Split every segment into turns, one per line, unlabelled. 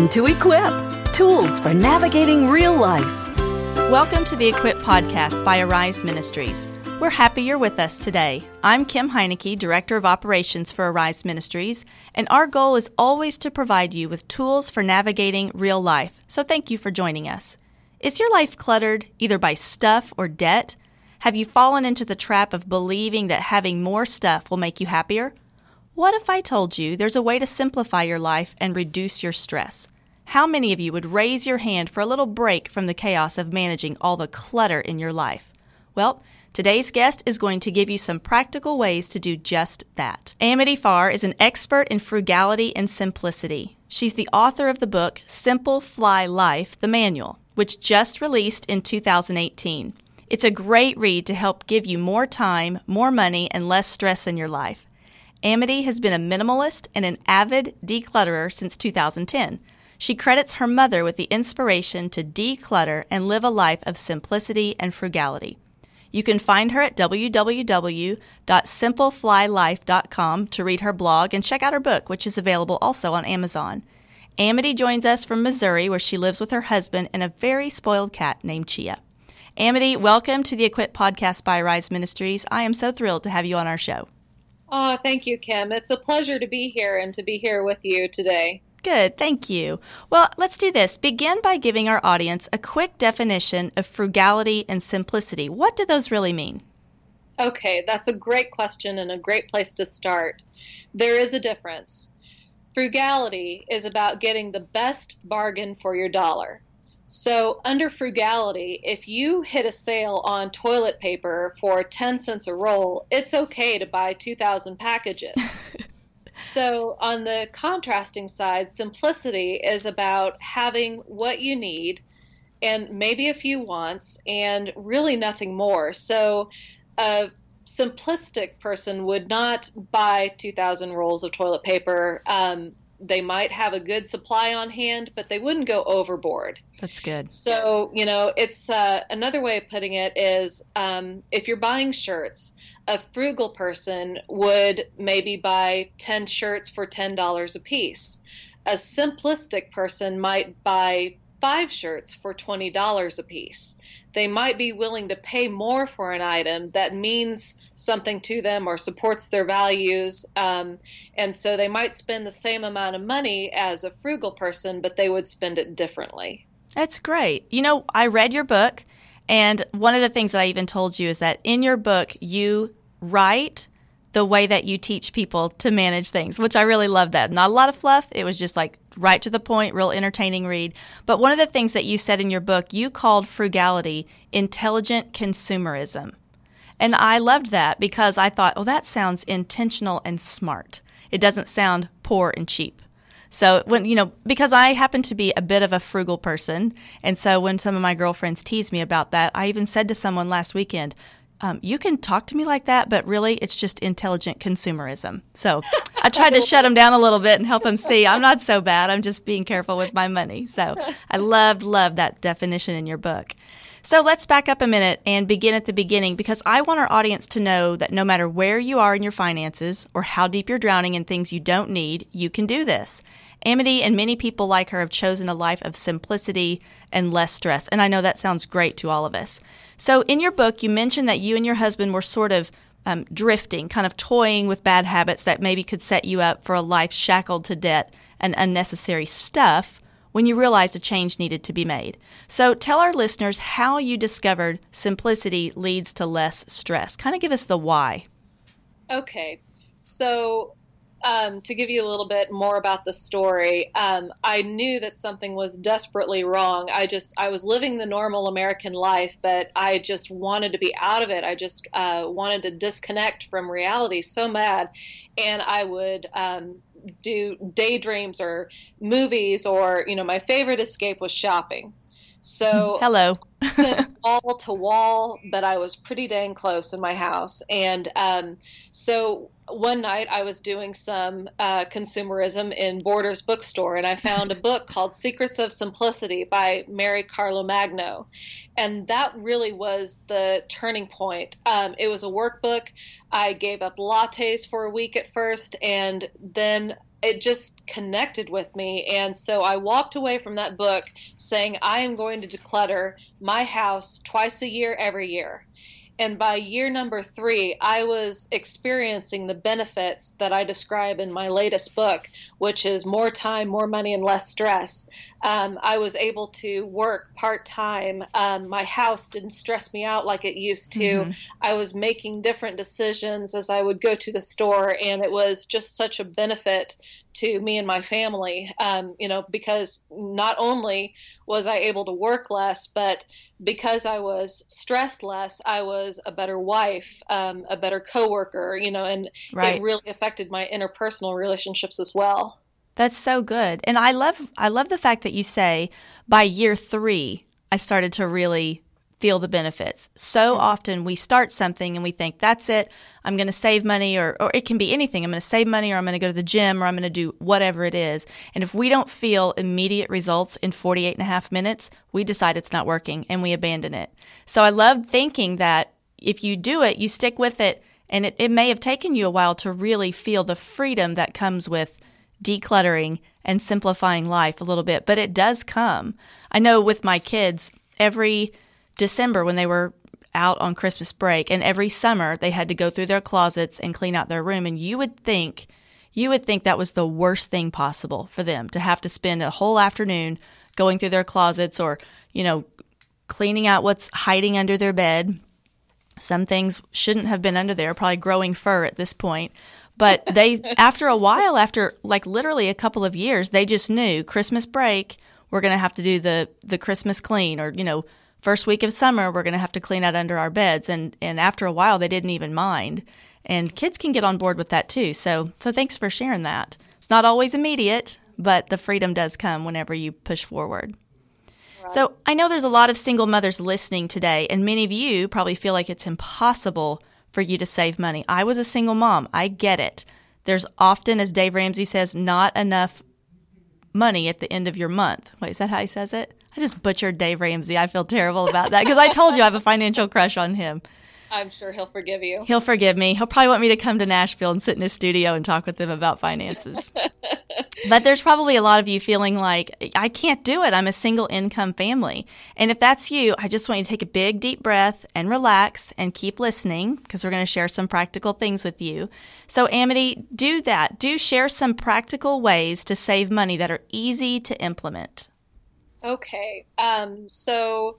Welcome to Equip Tools for Navigating Real Life.
Welcome to the Equip podcast by Arise Ministries. We're happy you're with us today. I'm Kim Heineke, Director of Operations for Arise Ministries, and our goal is always to provide you with tools for navigating real life. So thank you for joining us. Is your life cluttered either by stuff or debt? Have you fallen into the trap of believing that having more stuff will make you happier? What if I told you there's a way to simplify your life and reduce your stress? How many of you would raise your hand for a little break from the chaos of managing all the clutter in your life? Well, Today's guest is going to give you some practical ways to do just that. Amity Farr is an expert in frugality and simplicity. She's the author of the book Simplify Life, the Manual, which just released in 2018. It's a great read to help give you more time, more money, and less stress in your life. Amity has been a minimalist and an avid declutterer since 2010. She credits her mother with the inspiration to declutter and live a life of simplicity and frugality. You can find her at www.simplifylife.com to read her blog and check out her book, which is available also on Amazon. Amity joins us from Missouri, where she lives with her husband and a very spoiled cat named Chia. Amity, welcome to the Equip podcast by Rise Ministries. I am so thrilled to have you on our show.
Oh, thank you, Kim. It's a pleasure to be here and to be here with you today.
Good, thank you. Well, let's do this. Begin by giving our audience a quick definition of frugality and simplicity. What do those really mean?
Okay, that's a great question and a great place to start. There is a difference. Frugality is about getting the best bargain for your dollar. So, under frugality, if you hit a sale on toilet paper for 10 cents a roll, it's okay to buy 2,000 packages. so, on the contrasting side, simplicity is about having what you need and maybe a few wants and really nothing more. So, a simplistic person would not buy 2,000 rolls of toilet paper. Um, they might have a good supply on hand, but they wouldn't go overboard.
That's good.
So, you know, it's uh, another way of putting it is um, if you're buying shirts, a frugal person would maybe buy 10 shirts for $10 a piece. A simplistic person might buy five shirts for $20 a piece they might be willing to pay more for an item that means something to them or supports their values. Um, and so they might spend the same amount of money as a frugal person, but they would spend it differently.
That's great. You know, I read your book, and one of the things that I even told you is that in your book, you write the way that you teach people to manage things, which I really love that. Not a lot of fluff. It was just like right to the point, real entertaining read. But one of the things that you said in your book, you called frugality intelligent consumerism. And I loved that because I thought, oh, that sounds intentional and smart. It doesn't sound poor and cheap. So when, you know, because I happen to be a bit of a frugal person. And so when some of my girlfriends tease me about that, I even said to someone last weekend, um, you can talk to me like that, but really it's just intelligent consumerism. So I tried to shut him down a little bit and help him see I'm not so bad. I'm just being careful with my money. So I loved, loved that definition in your book. So let's back up a minute and begin at the beginning because I want our audience to know that no matter where you are in your finances or how deep you're drowning in things you don't need, you can do this. Amity and many people like her have chosen a life of simplicity and less stress. And I know that sounds great to all of us. So, in your book, you mentioned that you and your husband were sort of um, drifting, kind of toying with bad habits that maybe could set you up for a life shackled to debt and unnecessary stuff when you realized a change needed to be made. So, tell our listeners how you discovered simplicity leads to less stress. Kind of give us the why.
Okay. So, um, to give you a little bit more about the story, um, I knew that something was desperately wrong. I just I was living the normal American life, but I just wanted to be out of it. I just uh, wanted to disconnect from reality so mad, and I would. Um, do daydreams or movies or you know my favorite escape was shopping so
hello
wall to wall, but I was pretty dang close in my house. And um, so one night I was doing some uh, consumerism in Borders bookstore, and I found a book called Secrets of Simplicity by Mary Carlomagno. And that really was the turning point. Um, it was a workbook. I gave up lattes for a week at first, and then it just connected with me. And so I walked away from that book saying, I am going to declutter my house twice a year, every year. And by year number three, I was experiencing the benefits that I describe in my latest book, which is more time, more money, and less stress. Um, I was able to work part time. Um, my house didn't stress me out like it used to. Mm-hmm. I was making different decisions as I would go to the store, and it was just such a benefit to me and my family. Um, you know, because not only was I able to work less, but because I was stressed less, I was a better wife, um, a better coworker. You know, and right. it really affected my interpersonal relationships as well.
That's so good. And I love I love the fact that you say by year 3 I started to really feel the benefits. So often we start something and we think that's it. I'm going to save money or or it can be anything. I'm going to save money or I'm going to go to the gym or I'm going to do whatever it is. And if we don't feel immediate results in 48 and a half minutes, we decide it's not working and we abandon it. So I love thinking that if you do it, you stick with it and it, it may have taken you a while to really feel the freedom that comes with decluttering and simplifying life a little bit, but it does come. I know with my kids, every December when they were out on Christmas break and every summer they had to go through their closets and clean out their room and you would think you would think that was the worst thing possible for them to have to spend a whole afternoon going through their closets or, you know, cleaning out what's hiding under their bed. Some things shouldn't have been under there, probably growing fur at this point. But they, after a while, after like literally a couple of years, they just knew Christmas break, we're going to have to do the, the Christmas clean or, you know, first week of summer, we're going to have to clean out under our beds. And, and after a while, they didn't even mind. And kids can get on board with that too. So, so thanks for sharing that. It's not always immediate, but the freedom does come whenever you push forward. So I know there's a lot of single mothers listening today, and many of you probably feel like it's impossible for you to save money. I was a single mom. I get it. There's often, as Dave Ramsey says, not enough money at the end of your month. Wait, is that how he says it? I just butchered Dave Ramsey. I feel terrible about that because I told you I have a financial crush on him.
I'm sure he'll forgive you.
He'll forgive me. He'll probably want me to come to Nashville and sit in his studio and talk with him about finances. but there's probably a lot of you feeling like, I can't do it. I'm a single income family. And if that's you, I just want you to take a big, deep breath and relax and keep listening because we're going to share some practical things with you. So, Amity, do that. Do share some practical ways to save money that are easy to implement.
Okay. Um, so,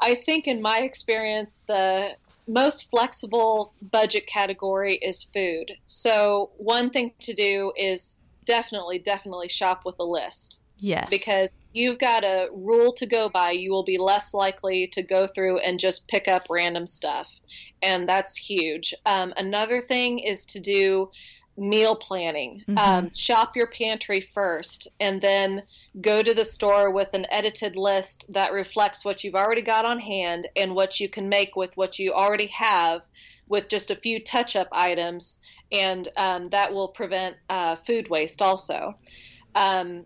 I think, in my experience, the most flexible budget category is food. So, one thing to do is definitely, definitely shop with a list.
Yes.
Because you've got a rule to go by. You will be less likely to go through and just pick up random stuff. And that's huge. Um, another thing is to do meal planning. Mm-hmm. Um, shop your pantry first and then go to the store with an edited list that reflects what you've already got on hand and what you can make with what you already have with just a few touch up items. And um, that will prevent uh, food waste also. Um,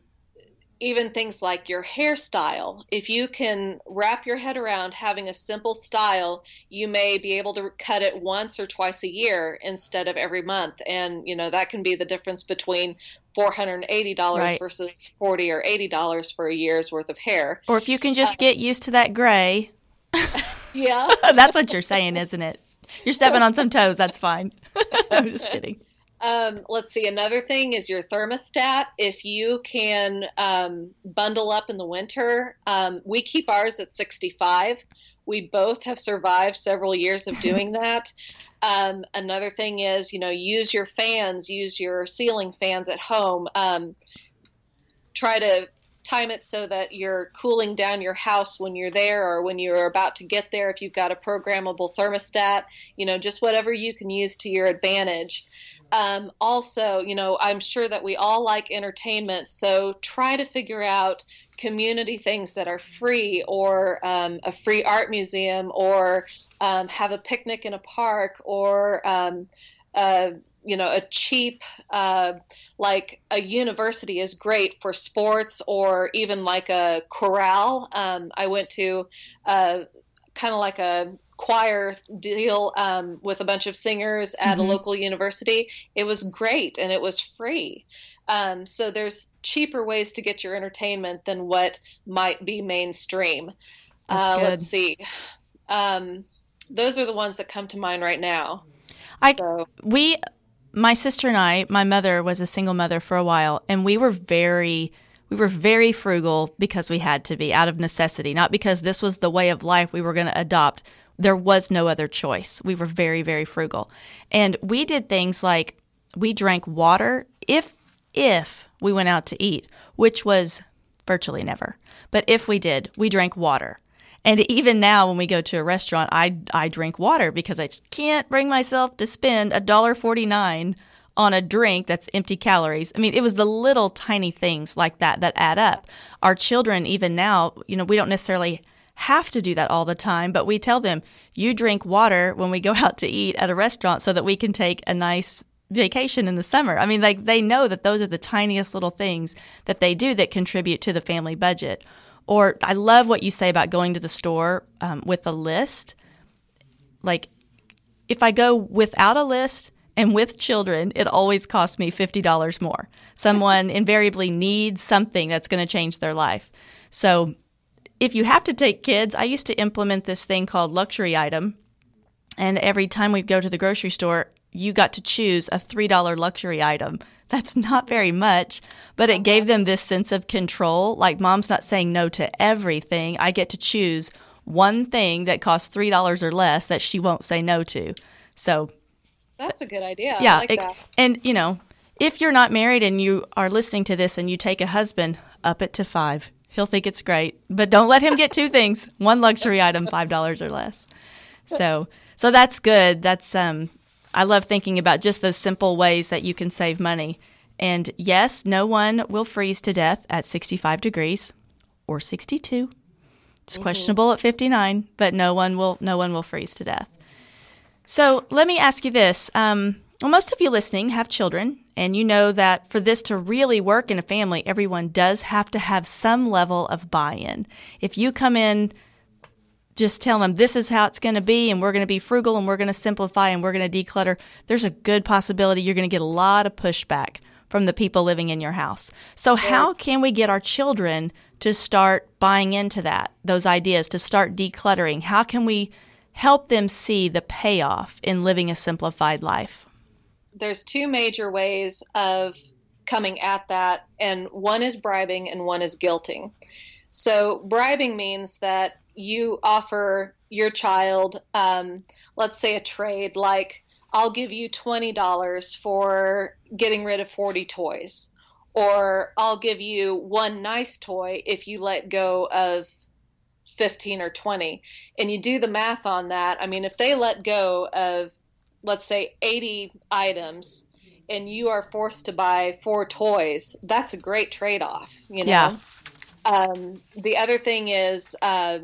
even things like your hairstyle. If you can wrap your head around having a simple style, you may be able to cut it once or twice a year instead of every month. And, you know, that can be the difference between $480 right. versus 40 or $80 for a year's worth of hair.
Or if you can just uh, get used to that gray.
yeah.
That's what you're saying, isn't it? You're stepping on some toes. That's fine. I'm just kidding.
Um, let's see. Another thing is your thermostat. If you can um, bundle up in the winter, um, we keep ours at 65. We both have survived several years of doing that. Um, another thing is, you know, use your fans, use your ceiling fans at home. Um, try to time it so that you're cooling down your house when you're there or when you're about to get there. If you've got a programmable thermostat, you know, just whatever you can use to your advantage. Um, also, you know, I'm sure that we all like entertainment, so try to figure out community things that are free, or um, a free art museum, or um, have a picnic in a park, or uh, you know, a cheap, uh, like a university is great for sports, or even like a chorale. Um, I went to uh, kind of like a choir deal um, with a bunch of singers at
Mhm.
a local university. It was great and it was free. Um, so there's cheaper ways to get your entertainment than what might be mainstream. Uh. Let's see. Um, those are the ones that come to mind right now.
I-
so,
we my sister and I, my mother was a single mother for a while and we were very we were very frugal because we had to be out of necessity, not because this was the way of life we were going to adopt. There was no other choice. We were very very frugal. And we did things like we drank water if if we went out to eat, which was virtually never. But if we did, we drank water. And even now, when we go to a restaurant, I I drink water because I can't bring myself to spend a dollar forty nine on a drink that's empty calories. I mean, it was the little tiny things like that that add up. Our children, even now, you know, we don't necessarily have to do that all the time, but we tell them, you drink water when we go out to eat at a restaurant so that we can take a nice vacation in the summer. I mean, like they know that those are the tiniest little things that they do that contribute to the family budget. Or I love what you say about going to the store um, with a list. Like, if I go without a list and with children, it always costs me $50 more. Someone invariably needs something that's going to change their life. So, if you have to take kids, I used to implement this thing called luxury item. And every time we'd go to the grocery store, you got to choose a $3 luxury item. That's not very much, but it gave them this sense of control. Like mom's not saying no to everything. I get to choose one thing that costs $3 or less that she won't say no to. So,
that's a good idea.
yeah.
Like
it- and, you know, if you're not married and you are listening to this and you take a husband, up it to five. He'll think it's great, but don't let him get two things one luxury item, $5 or less. So, so that's good. That's, um, I love thinking about just those simple ways that you can save money. And yes, no one will freeze to death at 65 degrees or 62. It's questionable at 59, but no one will no one will freeze to death. So let me ask you this. Um, well, most of you listening have children, and you know that for this to really work in a family, everyone does have to have some level of buy in. If you come in just tell them this is how it's going to be, and we're going to be frugal, and we're going to simplify, and we're going to declutter, there's a good possibility you're going to get a lot of pushback from the people living in your house. So, how can we get our children to start buying into that, those ideas, to start decluttering? How can we help them see the payoff in living a simplified life?
There's two major ways of coming at that, and one is bribing and one is guilting. So, bribing means that you offer your child, um, let's say, a trade like, I'll give you $20 for getting rid of 40 toys, or I'll give you one nice toy if you let go of 15 or 20. And you do the math on that. I mean, if they let go of let's say 80 items and you are forced to buy four toys, that's a great trade off, you know?
Yeah.
Um, the other thing is uh,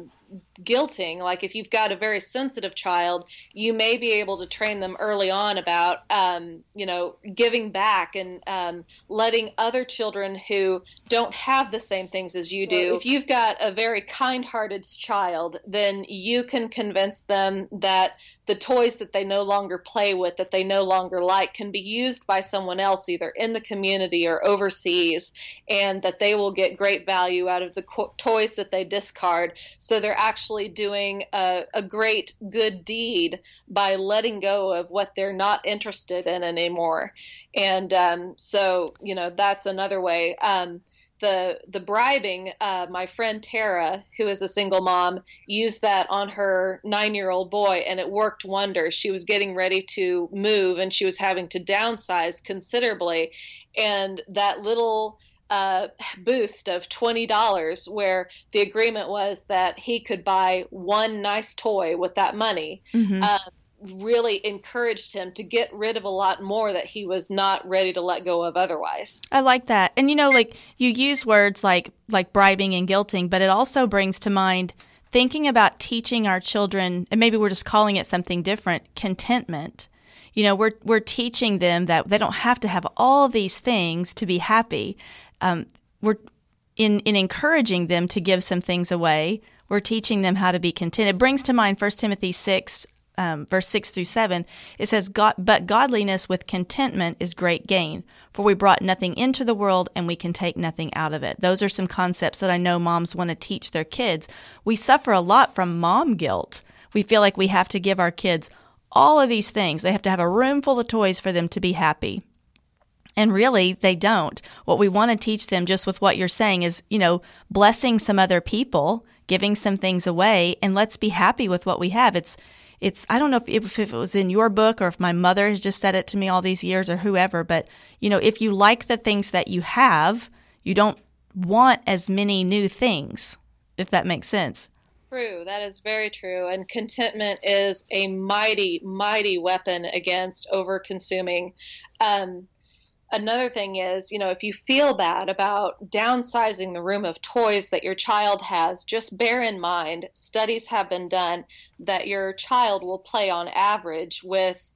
guilting. Like if you've got a very sensitive child, you may be able to train them early on about, um, you know, giving back and um, letting other children who don't have the same things as you
So
do.
if-
you've got a very kind-hearted child, then you can convince them that the toys that they no longer play with, that they no longer like, can be used by someone else, either in the community or overseas, and that they will get great value out of the co- toys that they discard. So they're actually doing a, a great good deed by letting go of what they're not interested in anymore. And um, so, you know, that's another way. Um, the the bribing, uh, my friend Tara, who is a single mom, used that on her nine year old boy, and it worked wonders. She was getting ready to move, and she was having to downsize considerably, and that little uh, boost of twenty dollars, where the agreement was that he could buy one nice toy with that money,
Mhm.
uh, really encouraged him to get rid of a lot more that he was not ready to let go of otherwise.
I like that. And you know, like you use words like like bribing and guilting, but it also brings to mind thinking about teaching our children, and maybe we're just calling it something different, contentment. You know, we're we're teaching them that they don't have to have all these things to be happy. Um, we're in in encouraging them to give some things away. We're teaching them how to be content. It brings to mind 1 Timothy 6, um, verse 6 through 7. It says, God, But godliness with contentment is great gain, for we brought nothing into the world and we can take nothing out of it. Those are some concepts that I know moms want to teach their kids. We suffer a lot from mom guilt. We feel like we have to give our kids all of these things. They have to have a room full of toys for them to be happy. And really, they don't. What we want to teach them, just with what you're saying, is, you know, blessing some other people, giving some things away, and let's be happy with what we have. It's, it's, I don't know if, if, if it was in your book or if my mother has just said it to me all these years or whoever, but, you know, if you like the things that you have, you don't want as many new things, if that makes sense.
True, that is very true. And contentment is a mighty, mighty weapon against over consuming. Um, another thing is, you know, if you feel bad about downsizing the room of toys that your child has, just bear in mind studies have been done that your child will play on average with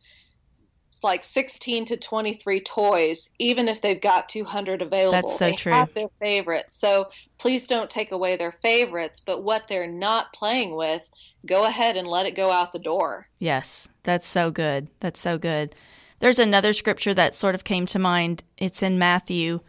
like 16 to 23 toys, even if they've got 200 available.
That's so
they
true.
have their favorites. So please don't take away their favorites, but what they're not playing with, go ahead and let it go out the door.
Yes, that's so good. That's so good. There's another scripture that sort of came to mind. It's in Matthew.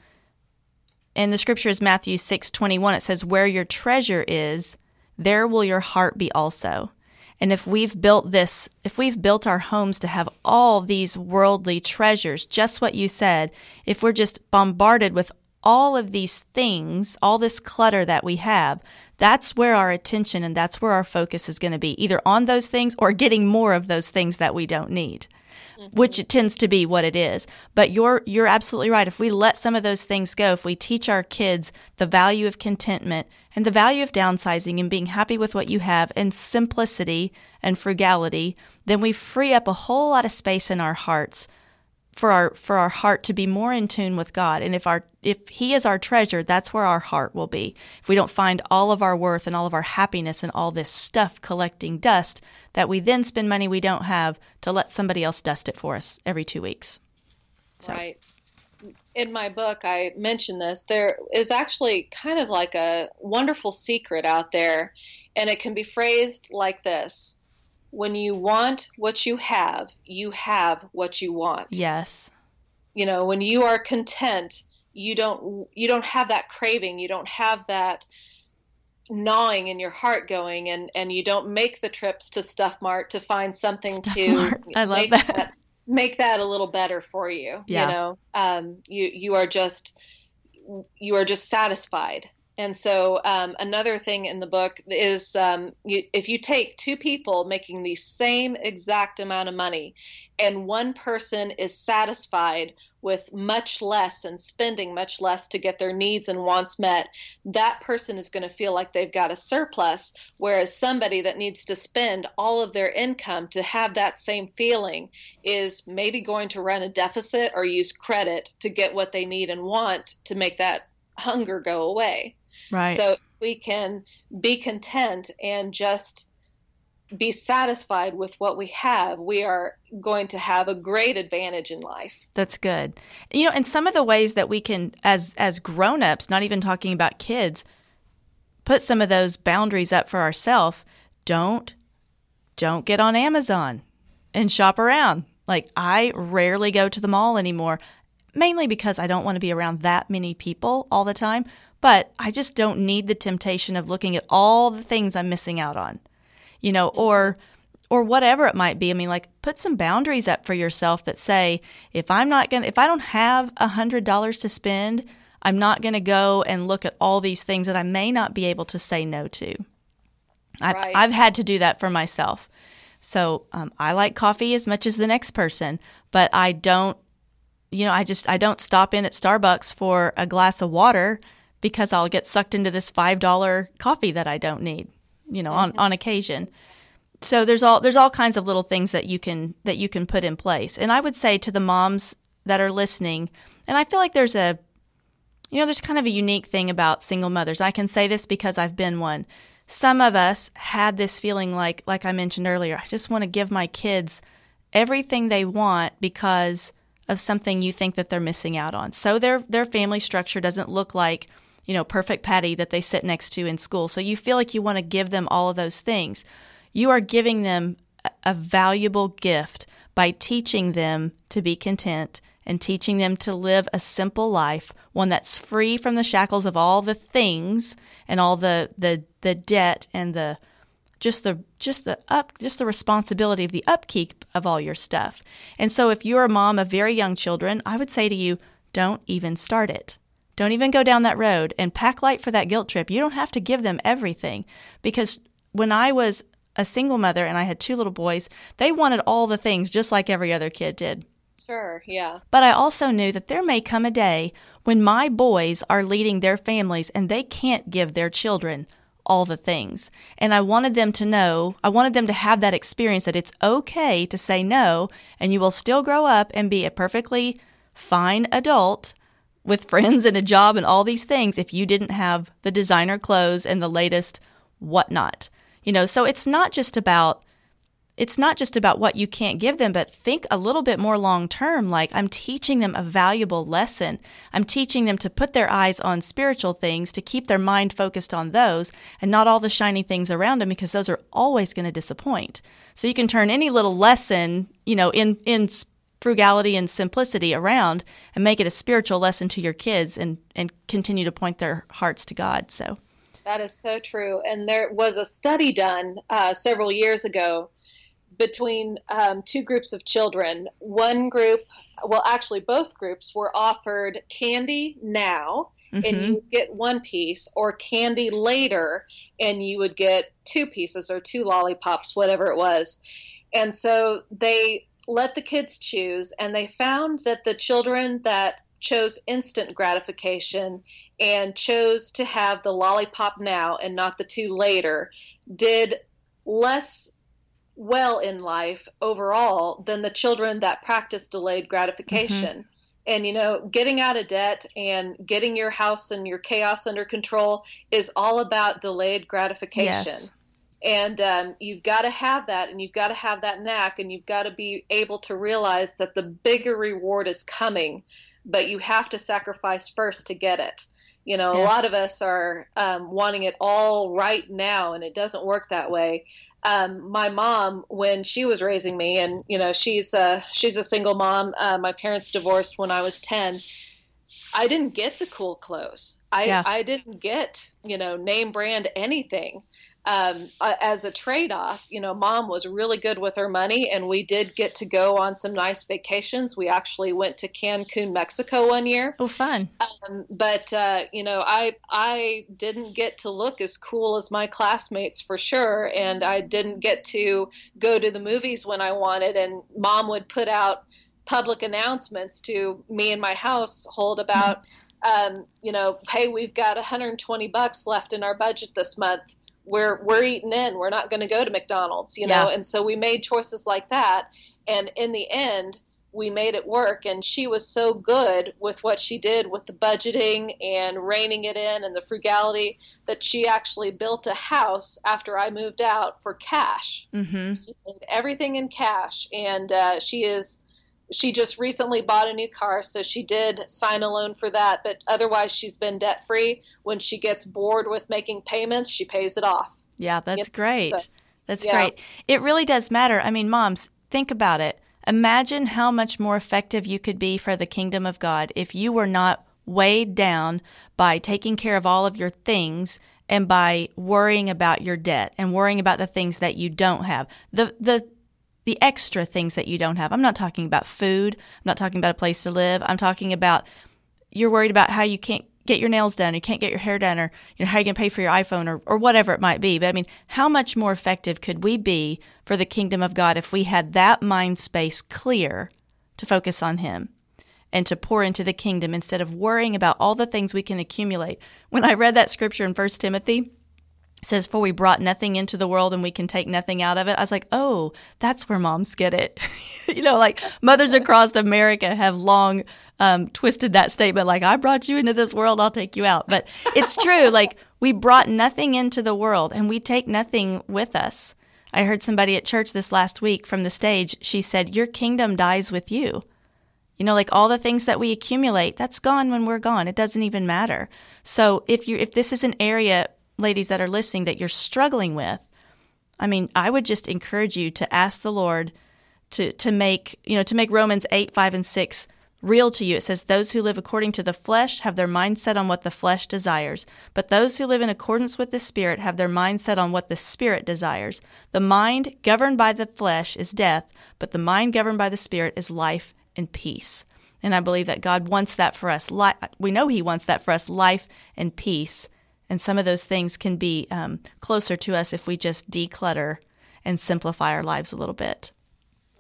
And the scripture is Matthew 6:21. It says, "Where your treasure is, there will your heart be also." And if we've built this, if we've built our homes to have all these worldly treasures, just what you said, if we're just bombarded with all of these things, all this clutter that we have, that's where our attention and that's where our focus is going to be, either on those things or getting more of those things that we don't need Mm-hmm. which it tends to be what it is. But you're you're absolutely right. If we let some of those things go, if we teach our kids the value of contentment and the value of downsizing and being happy with what you have and simplicity and frugality, then we free up a whole lot of space in our hearts for our for our heart to be more in tune with God. And if our if he is our treasure, that's where our heart will be. If we don't find all of our worth and all of our happiness and all this stuff collecting dust that we then spend money we don't have to let somebody else dust it for us every 2 weeks.
So. Right. In my book, I mention this. There is actually kind of like a wonderful secret out there, and it can be phrased like this when you want what you have, you have what you want.
Yes.
You know, when you are content, you don't you don't have that craving, you don't have that gnawing in your heart going and and you don't make the trips to Stuff Mart to find something
Stuff
to
Mart. I love that. that.
make that a little better for you.
Yeah.
You know, um, you you are just you are just satisfied and so, um, another thing in the book is um, you, if you take two people making the same exact amount of money, and one person is satisfied with much less and spending much less to get their needs and wants met, that person is going to feel like they've got a surplus. Whereas somebody that needs to spend all of their income to have that same feeling is maybe going to run a deficit or use credit to get what they need and want to make that hunger go away.
Right.
So we can be content and just be satisfied with what we have, we are going to have a great advantage in life.
That's good. You know, and some of the ways that we can as as grown-ups, not even talking about kids, put some of those boundaries up for ourselves. Don't don't get on Amazon and shop around. Like I rarely go to the mall anymore, mainly because I don't want to be around that many people all the time but I just don't need the temptation of looking at all the things I'm missing out on, you know, or or whatever it might be. I mean, like put some boundaries up for yourself that say, if I'm not going to, if I don't have a hundred dollars to spend, I'm not going to go and look at all these things that I may not be able to say no to. I've,
right.
I've had to do that for myself. So um, I like coffee as much as the next person, but I don't, you know, I just, I don't stop in at Starbucks for a glass of water because I'll get sucked into this $5 coffee that I don't need, you know, on, mm-hmm. on occasion. So there's all there's all kinds of little things that you can that you can put in place. And I would say to the moms that are listening, and I feel like there's a you know, there's kind of a unique thing about single mothers. I can say this because I've been one. Some of us had this feeling like like I mentioned earlier, I just want to give my kids everything they want because of something you think that they're missing out on. So their their family structure doesn't look like you know, perfect patty that they sit next to in school. So you feel like you want to give them all of those things. You are giving them a valuable gift by teaching them to be content and teaching them to live a simple life, one that's free from the shackles of all the things and all the the the debt and the just the just the up just the responsibility of the upkeep of all your stuff. And so if you're a mom of very young children, I would say to you, don't even start it. Don't even go down that road and pack light for that guilt trip. You don't have to give them everything because when I was a single mother and I had two little boys, they wanted all the things just like every other kid did.
Sure, yeah.
But I also knew that there may come a day when my boys are leading their families and they can't give their children all the things. And I wanted them to know, I wanted them to have that experience that it's okay to say no and you will still grow up and be a perfectly fine adult with friends and a job and all these things if you didn't have the designer clothes and the latest whatnot. You know, so it's not just about it's not just about what you can't give them, but think a little bit more long term. Like, I'm teaching them a valuable lesson. I'm teaching them to put their eyes on spiritual things, to keep their mind focused on those and not all the shiny things around them because those are always going to disappoint. So you can turn any little lesson, you know, in, in frugality and simplicity around and make it a spiritual lesson to your kids and, and continue to point their hearts to God. So
that is so true. And there was a study done uh, several years ago between um, two groups of children. One group, well, actually, both groups were offered candy now, mm-hmm. and you get one piece, or candy later, and you would get two pieces or two lollipops, whatever it was. And so they let the kids choose, and they found that the children that chose instant gratification and chose to have the lollipop now and not the two later did less well in life overall than the children that practice delayed gratification. Mm-hmm. And you know, getting out of debt and getting your house and your chaos under control is all about delayed gratification. Yes. And um, you've got to have that, and you've got to have that knack, and you've got to be able to realize that the bigger reward is coming, but you have to sacrifice first to get it. You know, yes. a lot of us are um, wanting it all right now, and it doesn't work that way um, my mom when she was raising me, and you know she's a, she's a single mom. Uh, my parents divorced when I was ten. I didn't get the cool clothes. I yeah. I didn't get you know name brand anything um, as a trade off, you know, mom was really good with her money, and we did get to go on some nice vacations. We actually went to Cancun, Mexico one year.
Oh, fun!
Um, but uh, you know, I I didn't get to look as cool as my classmates for sure, and I didn't get to go to the movies when I wanted. And mom would put out public announcements to me and my household about. Um, you know, hey, we've got 120 bucks left in our budget this month we're we're eating in. We're not going to go to McDonald's, you know. And so we made choices like that, and in the end, we made it work. And she was so good with what she did with the budgeting and reining it in and the frugality that she actually built a house after I moved out for cash. Mm-hmm. She did everything in cash, and uh, she is she just recently bought a new car, so she did sign a loan for that. But otherwise, she's been debt free. When she gets bored with making payments, she pays it off.
Yeah, that's great. So, that's yeah. great. It really does matter. I mean, moms, think about it. Imagine how much more effective you could be for the kingdom of God if you were not weighed down by taking care of all of your things and by worrying about your debt and worrying about the things that you don't have. The the the extra things that you don't have. I'm not talking about food. I'm not talking about a place to live. I'm talking about you're worried about how you can't get your nails done, you can't get your hair done, or you know how you can pay for your iPhone or, or whatever it might be. But I mean, how much more effective could we be for the kingdom of God if we had that mind space clear to focus on Him and to pour into the kingdom instead of worrying about all the things we can accumulate? When I read that scripture in First Timothy, says, For we brought nothing into the world and we can take nothing out of it. I was like, Oh, that's where moms get it. you know, like mothers across America have long um, twisted that statement, like, I brought you into this world, I'll take you out. But it's true. like, we brought nothing into the world and we take nothing with us. I heard somebody at church this last week from the stage, she said, Your kingdom dies with you. You know, like all the things that we accumulate, that's gone when we're gone. It doesn't even matter. So if you if this is an area, ladies that are listening, that you're struggling with, I mean, I would just encourage you to ask the Lord to to make, you know, to make Romans 8, 5, and 6 real to you. It says, Those who live according to the flesh have their mind set on what the flesh desires, but those who live in accordance with the Spirit have their mind set on what the Spirit desires. The mind governed by the flesh is death, but the mind governed by the Spirit is life and peace. And I believe that God wants that for us. We know He wants that for us life and peace. And some of those things can be um, closer to us if we just declutter and simplify our lives a little bit.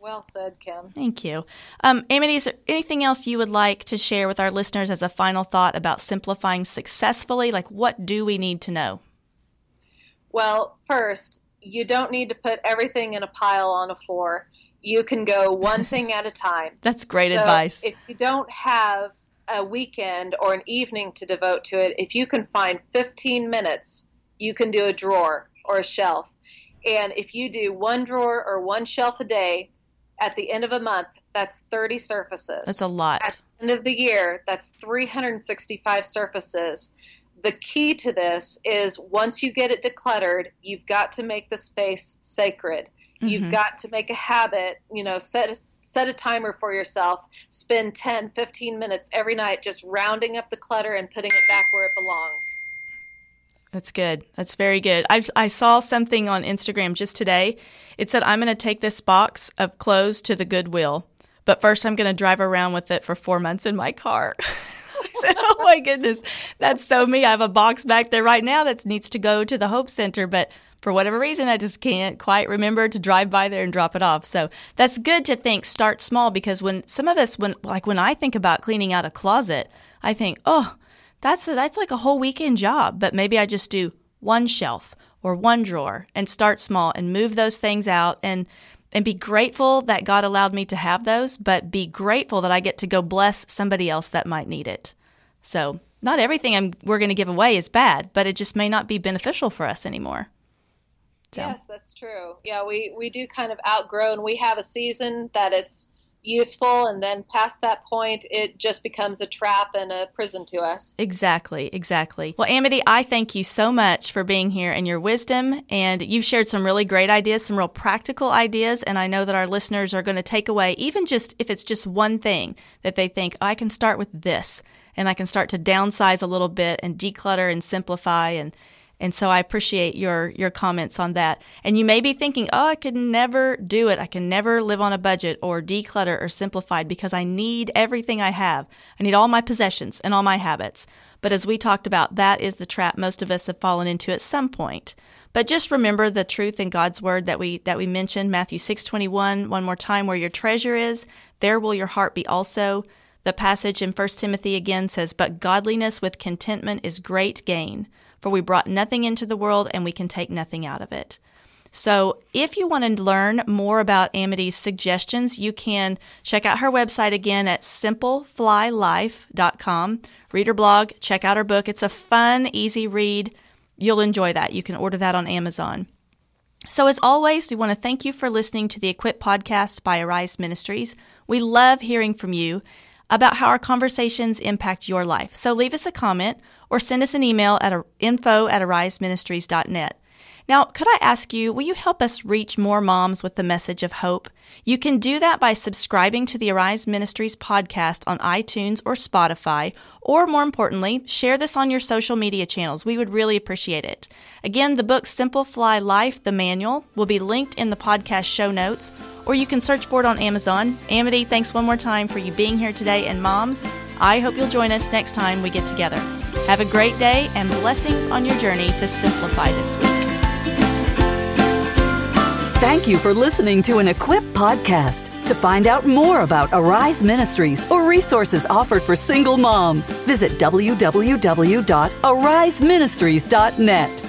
Well said, Kim.
Thank you. Um, Amity, is there anything else you would like to share with our listeners as a final thought about simplifying successfully? Like, what do we need to know?
Well, first, you don't need to put everything in a pile on a floor. You can go one thing at a time.
That's great so advice.
If you don't have a weekend or an evening to devote to it, if you can find 15 minutes, you can do a drawer or a shelf. And if you do one drawer or one shelf a day, at the end of a month, that's 30 surfaces.
That's a lot.
At the end of the year, that's 365 surfaces. The key to this is once you get it decluttered, you've got to make the space sacred. Mm-hmm. You've got to make a habit, you know, set a, set a timer for yourself. Spend 10, 15 minutes every night just rounding up the clutter and putting it back where it belongs.
That's good. That's very good. I, I saw something on Instagram just today. It said, I'm going to take this box of clothes to the Goodwill, but first I'm going to drive around with it for four months in my car. I said, Oh my goodness, that's so me. I have a box back there right now that needs to go to the Hope Center, but for whatever reason, I just can't quite remember to drive by there and drop it off. So that's good to think start small because when some of us, when like when I think about cleaning out a closet, I think, oh, that's a, that's like a whole weekend job. But maybe I just do one shelf or one drawer and start small and move those things out and and be grateful that God allowed me to have those, but be grateful that I get to go bless somebody else that might need it. So, not everything I'm, we're going to give away is bad, but it just may not be beneficial for us anymore.
So. Yes, that's true. Yeah, we, we do kind of outgrow, and we have a season that it's useful and then past that point it just becomes a trap and a prison to us
exactly exactly well amity i thank you so much for being here and your wisdom and you've shared some really great ideas some real practical ideas and i know that our listeners are going to take away even just if it's just one thing that they think oh, i can start with this and i can start to downsize a little bit and declutter and simplify and and so I appreciate your your comments on that. And you may be thinking, "Oh, I could never do it. I can never live on a budget or declutter or simplified because I need everything I have. I need all my possessions and all my habits." But as we talked about, that is the trap most of us have fallen into at some point. But just remember the truth in God's word that we that we mentioned, Matthew 6:21, one more time, where your treasure is, there will your heart be also. The passage in 1 Timothy again says, "But godliness with contentment is great gain." For we brought nothing into the world and we can take nothing out of it. So, if you want to learn more about Amity's suggestions, you can check out her website again at simplifylife.com. Read her blog, check out her book. It's a fun, easy read. You'll enjoy that. You can order that on Amazon. So, as always, we want to thank you for listening to the Equip podcast by Arise Ministries. We love hearing from you about how our conversations impact your life. So, leave us a comment or send us an email at info at ariseministries.net. Now, could I ask you, will you help us reach more moms with the message of hope? You can do that by subscribing to the Arise Ministries podcast on iTunes or Spotify, or more importantly, share this on your social media channels. We would really appreciate it. Again, the book Simplify Life, the manual, will be linked in the podcast show notes, or you can search for it on Amazon. Amity, thanks one more time for you being here today, and moms, I hope you'll join us next time we get together. Have a great day and blessings on your journey to simplify this week.
Thank you for listening to an Equip podcast. To find out more about Arise Ministries or resources offered for single moms, visit www.ariseministries.net.